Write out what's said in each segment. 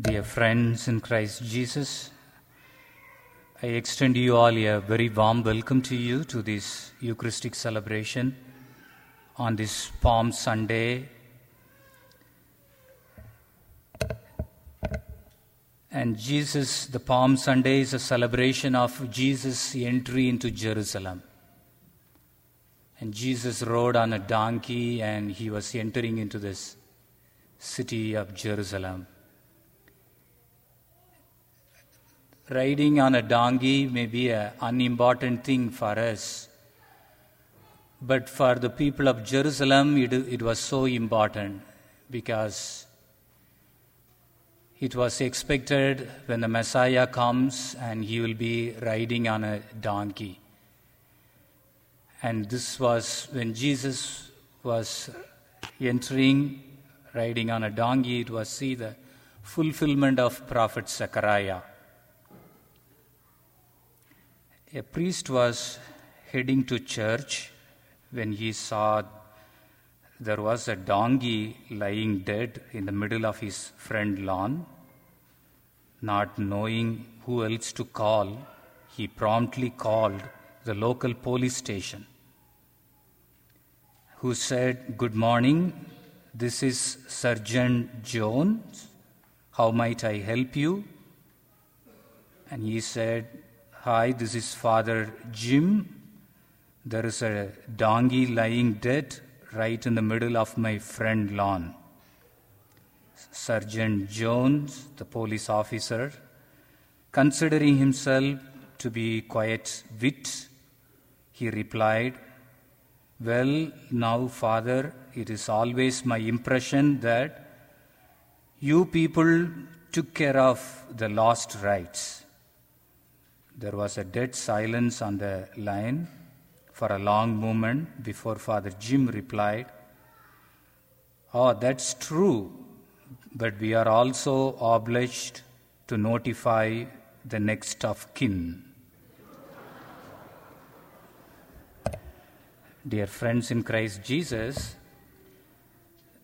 Dear friends in Christ Jesus, I extend you all a very warm welcome to you to this Eucharistic celebration on this Palm Sunday. And Jesus, the Palm Sunday is a celebration of Jesus' entry into Jerusalem. And Jesus rode on a donkey and he was entering into this city of Jerusalem. Riding on a donkey may be an unimportant thing for us, but for the people of Jerusalem, it, it was so important because it was expected when the Messiah comes and he will be riding on a donkey. And this was when Jesus was entering, riding on a donkey, it was see the fulfillment of prophet Zechariah. A priest was heading to church when he saw there was a donkey lying dead in the middle of his front lawn. Not knowing who else to call, he promptly called the local police station, who said, Good morning, this is Sergeant Jones. How might I help you? And he said, Hi, this is Father Jim. There is a donkey lying dead right in the middle of my front lawn. Sergeant Jones, the police officer, considering himself to be quite wit, he replied, Well, now, Father, it is always my impression that you people took care of the lost rites. There was a dead silence on the line for a long moment before Father Jim replied, Oh, that's true, but we are also obliged to notify the next of kin. Dear friends in Christ Jesus,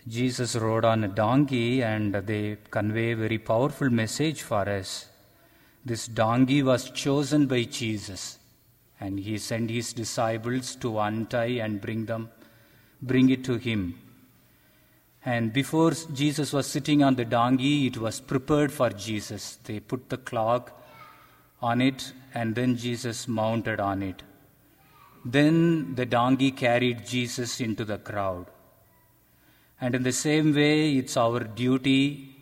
Jesus rode on a donkey and they convey a very powerful message for us. This donkey was chosen by Jesus and he sent his disciples to untie and bring them bring it to him. And before Jesus was sitting on the donkey, it was prepared for Jesus. They put the clock on it and then Jesus mounted on it. Then the donkey carried Jesus into the crowd. And in the same way, it's our duty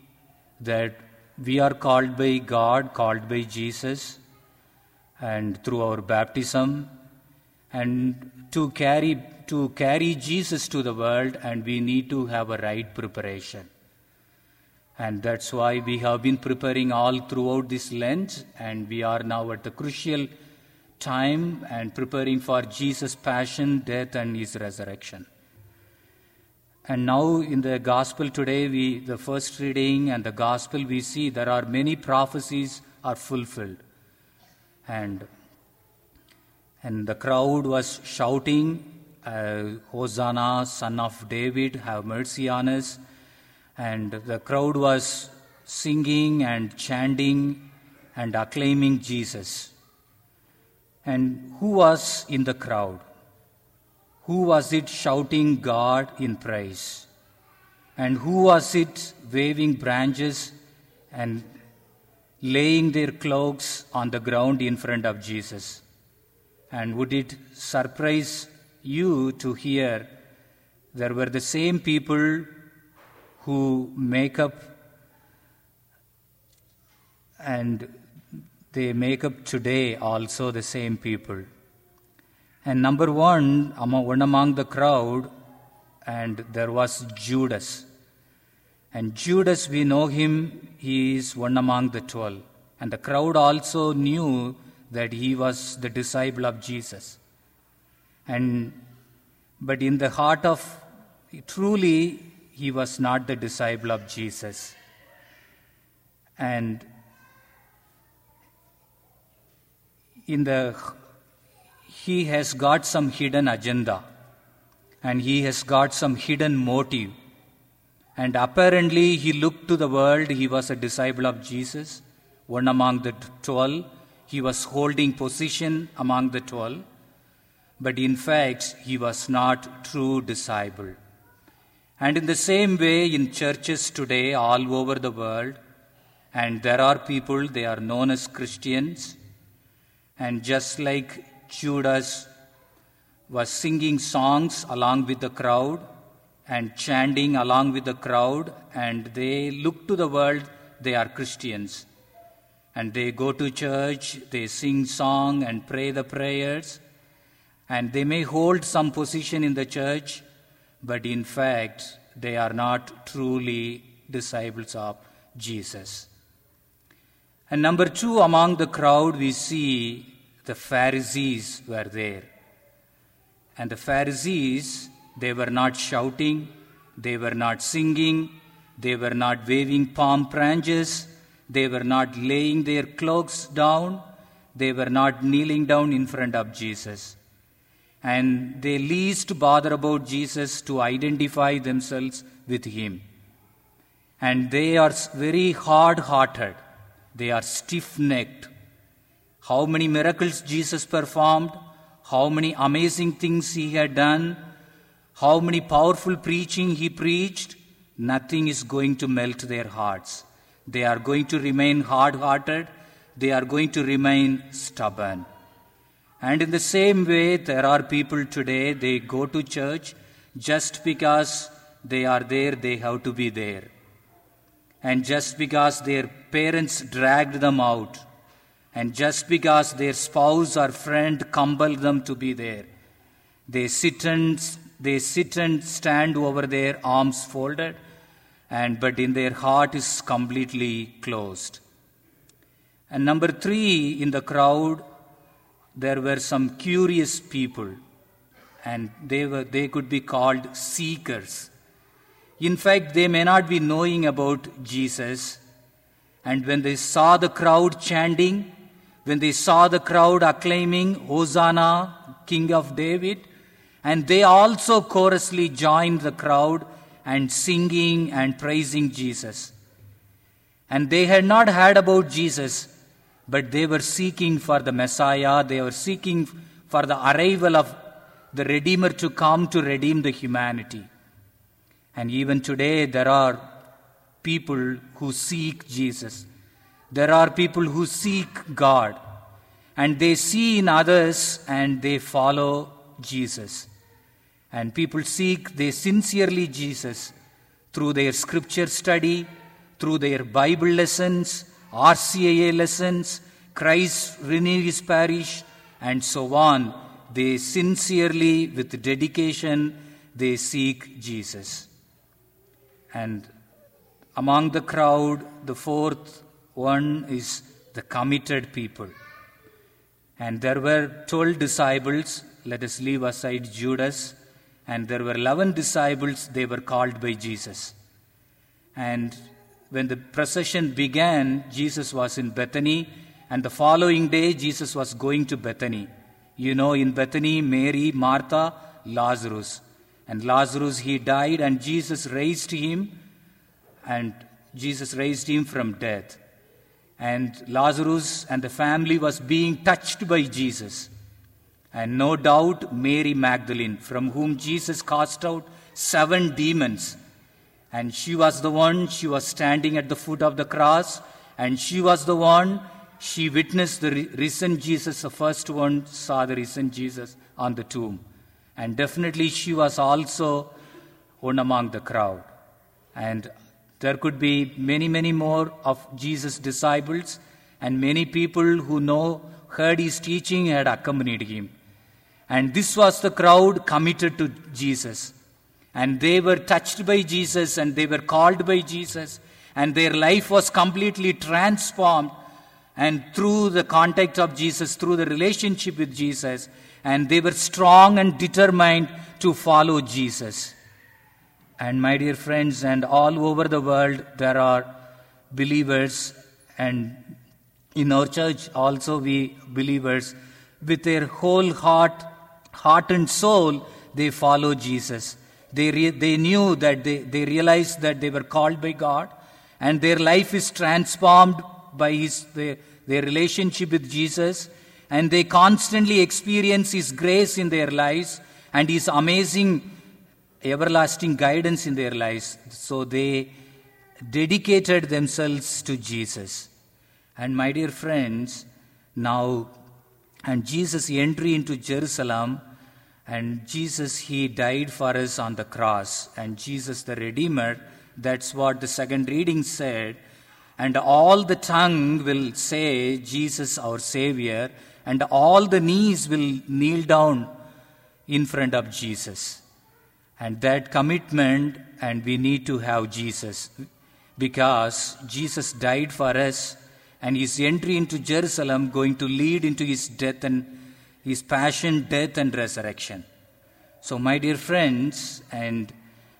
that we are called by God, called by Jesus, and through our baptism, and to carry to carry Jesus to the world, and we need to have a right preparation. And that's why we have been preparing all throughout this Lent, and we are now at the crucial time and preparing for Jesus' passion, death, and his resurrection. And now in the gospel today, we the first reading and the gospel we see there are many prophecies are fulfilled. And and the crowd was shouting, uh, Hosanna, son of David, have mercy on us. And the crowd was singing and chanting and acclaiming Jesus. And who was in the crowd? Who was it shouting God in praise? And who was it waving branches and laying their cloaks on the ground in front of Jesus? And would it surprise you to hear there were the same people who make up and they make up today also the same people. And number one, among, one among the crowd, and there was Judas. And Judas, we know him, he is one among the twelve. And the crowd also knew that he was the disciple of Jesus. And but in the heart of truly he was not the disciple of Jesus. And in the he has got some hidden agenda and he has got some hidden motive And apparently, he looked to the world. He was a disciple of Jesus, one among the twelve. He was holding position among the twelve. But in fact, he was not true disciple. And in the same way, in churches today, all over the world, and there are people, they are known as Christians. And just like Judas was singing songs along with the crowd and chanting along with the crowd, and they look to the world, they are Christians. And they go to church, they sing song and pray the prayers, and they may hold some position in the church, but in fact, they are not truly disciples of Jesus. And number two, among the crowd, we see the Pharisees were there. And the Pharisees, they were not shouting, they were not singing, they were not waving palm branches, they were not laying their cloaks down, they were not kneeling down in front of Jesus. And they least bother about Jesus to identify themselves with him. And they are very hard hearted, they are stiff necked. How many miracles Jesus performed, how many amazing things he had done, how many powerful preaching he preached, nothing is going to melt their hearts. They are going to remain hard hearted, they are going to remain stubborn. And in the same way, there are people today, they go to church just because they are there, they have to be there. And just because their parents dragged them out, and just because their spouse or friend compelled them to be there, they sit and they sit and stand over their arms folded, and but in their heart is completely closed. And number three, in the crowd, there were some curious people, and they were they could be called seekers. In fact, they may not be knowing about Jesus, and when they saw the crowd chanting, when they saw the crowd acclaiming Hosanna, King of David, and they also chorously joined the crowd and singing and praising Jesus. And they had not heard about Jesus, but they were seeking for the Messiah, they were seeking for the arrival of the Redeemer to come to redeem the humanity. And even today, there are people who seek Jesus. There are people who seek God. And they see in others and they follow Jesus. And people seek, they sincerely Jesus through their scripture study, through their Bible lessons, RCIA lessons, Christ Renew His Parish, and so on. They sincerely, with dedication, they seek Jesus. And among the crowd, the fourth one is the committed people. And there were 12 disciples. Let us leave aside Judas. And there were 11 disciples. They were called by Jesus. And when the procession began, Jesus was in Bethany. And the following day, Jesus was going to Bethany. You know, in Bethany, Mary, Martha, Lazarus. And Lazarus, he died, and Jesus raised him. And Jesus raised him from death and Lazarus and the family was being touched by Jesus. And no doubt Mary Magdalene, from whom Jesus cast out seven demons. And she was the one, she was standing at the foot of the cross, and she was the one, she witnessed the risen Jesus, the first one saw the risen Jesus on the tomb. And definitely she was also one among the crowd. And there could be many, many more of Jesus' disciples, and many people who know, heard his teaching, had accompanied him. And this was the crowd committed to Jesus. And they were touched by Jesus, and they were called by Jesus, and their life was completely transformed. And through the contact of Jesus, through the relationship with Jesus, and they were strong and determined to follow Jesus. And my dear friends, and all over the world, there are believers, and in our church also, we believers, with their whole heart, heart and soul, they follow Jesus. They, re- they knew that they, they realized that they were called by God and their life is transformed by his, their, their relationship with Jesus and they constantly experience His grace in their lives and His amazing everlasting guidance in their lives. So they dedicated themselves to Jesus. And my dear friends, now, and Jesus' entry into Jerusalem, and Jesus, He died for us on the cross, and Jesus the Redeemer, that's what the second reading said. And all the tongue will say, Jesus our Savior, and all the knees will kneel down in front of Jesus. And that commitment, and we need to have Jesus because Jesus died for us, and his entry into Jerusalem going to lead into his death and his passion, death, and resurrection. So, my dear friends, and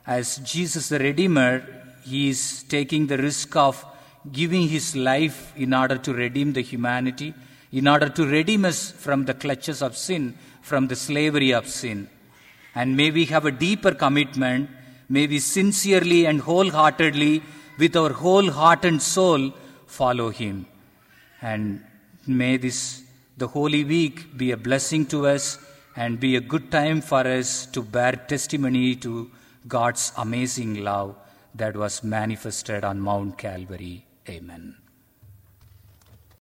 as Jesus the Redeemer, he is taking the risk of giving his life in order to redeem the humanity, in order to redeem us from the clutches of sin, from the slavery of sin. And may we have a deeper commitment, may we sincerely and wholeheartedly, with our whole heart and soul, follow him. And may this, the Holy Week, be a blessing to us and be a good time for us to bear testimony to God's amazing love that was manifested on Mount Calvary. Amen.